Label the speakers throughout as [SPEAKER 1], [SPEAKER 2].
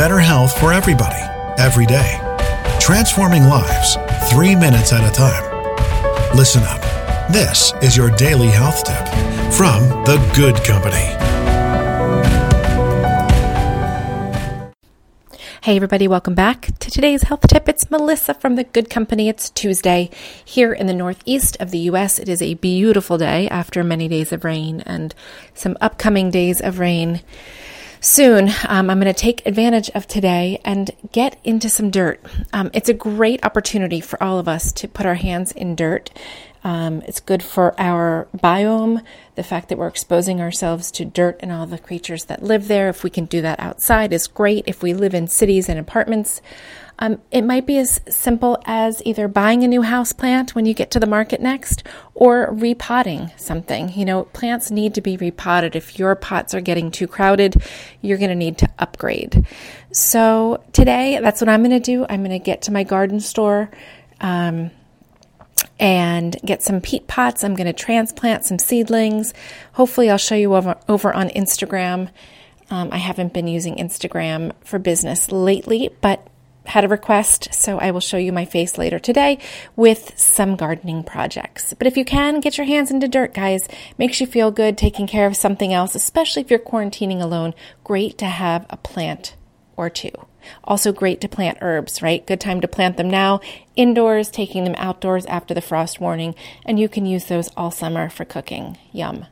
[SPEAKER 1] better health for everybody, every day. Transforming lives, three minutes at a time. Listen up. This is your daily health tip from The Good Company.
[SPEAKER 2] Hey, everybody, welcome back to today's health tip. It's Melissa from The Good Company. It's Tuesday here in the northeast of the U.S. It is a beautiful day after many days of rain and some upcoming days of rain soon. Um, I'm going to take advantage of today and get into some dirt. Um, it's a great opportunity for all of us to put our hands in dirt um, it's good for our biome, the fact that we're exposing ourselves to dirt and all the creatures that live there. If we can do that outside, is great. If we live in cities and apartments, um, it might be as simple as either buying a new house plant when you get to the market next or repotting something. You know, plants need to be repotted. If your pots are getting too crowded, you're going to need to upgrade. So today, that's what I'm going to do. I'm going to get to my garden store. Um, and get some peat pots. I'm going to transplant some seedlings. Hopefully, I'll show you over, over on Instagram. Um, I haven't been using Instagram for business lately, but had a request, so I will show you my face later today with some gardening projects. But if you can, get your hands into dirt, guys. Makes you feel good taking care of something else, especially if you're quarantining alone. Great to have a plant or two. Also, great to plant herbs, right? Good time to plant them now, indoors, taking them outdoors after the frost warning, and you can use those all summer for cooking. Yum.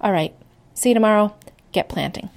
[SPEAKER 2] All right, see you tomorrow. Get planting.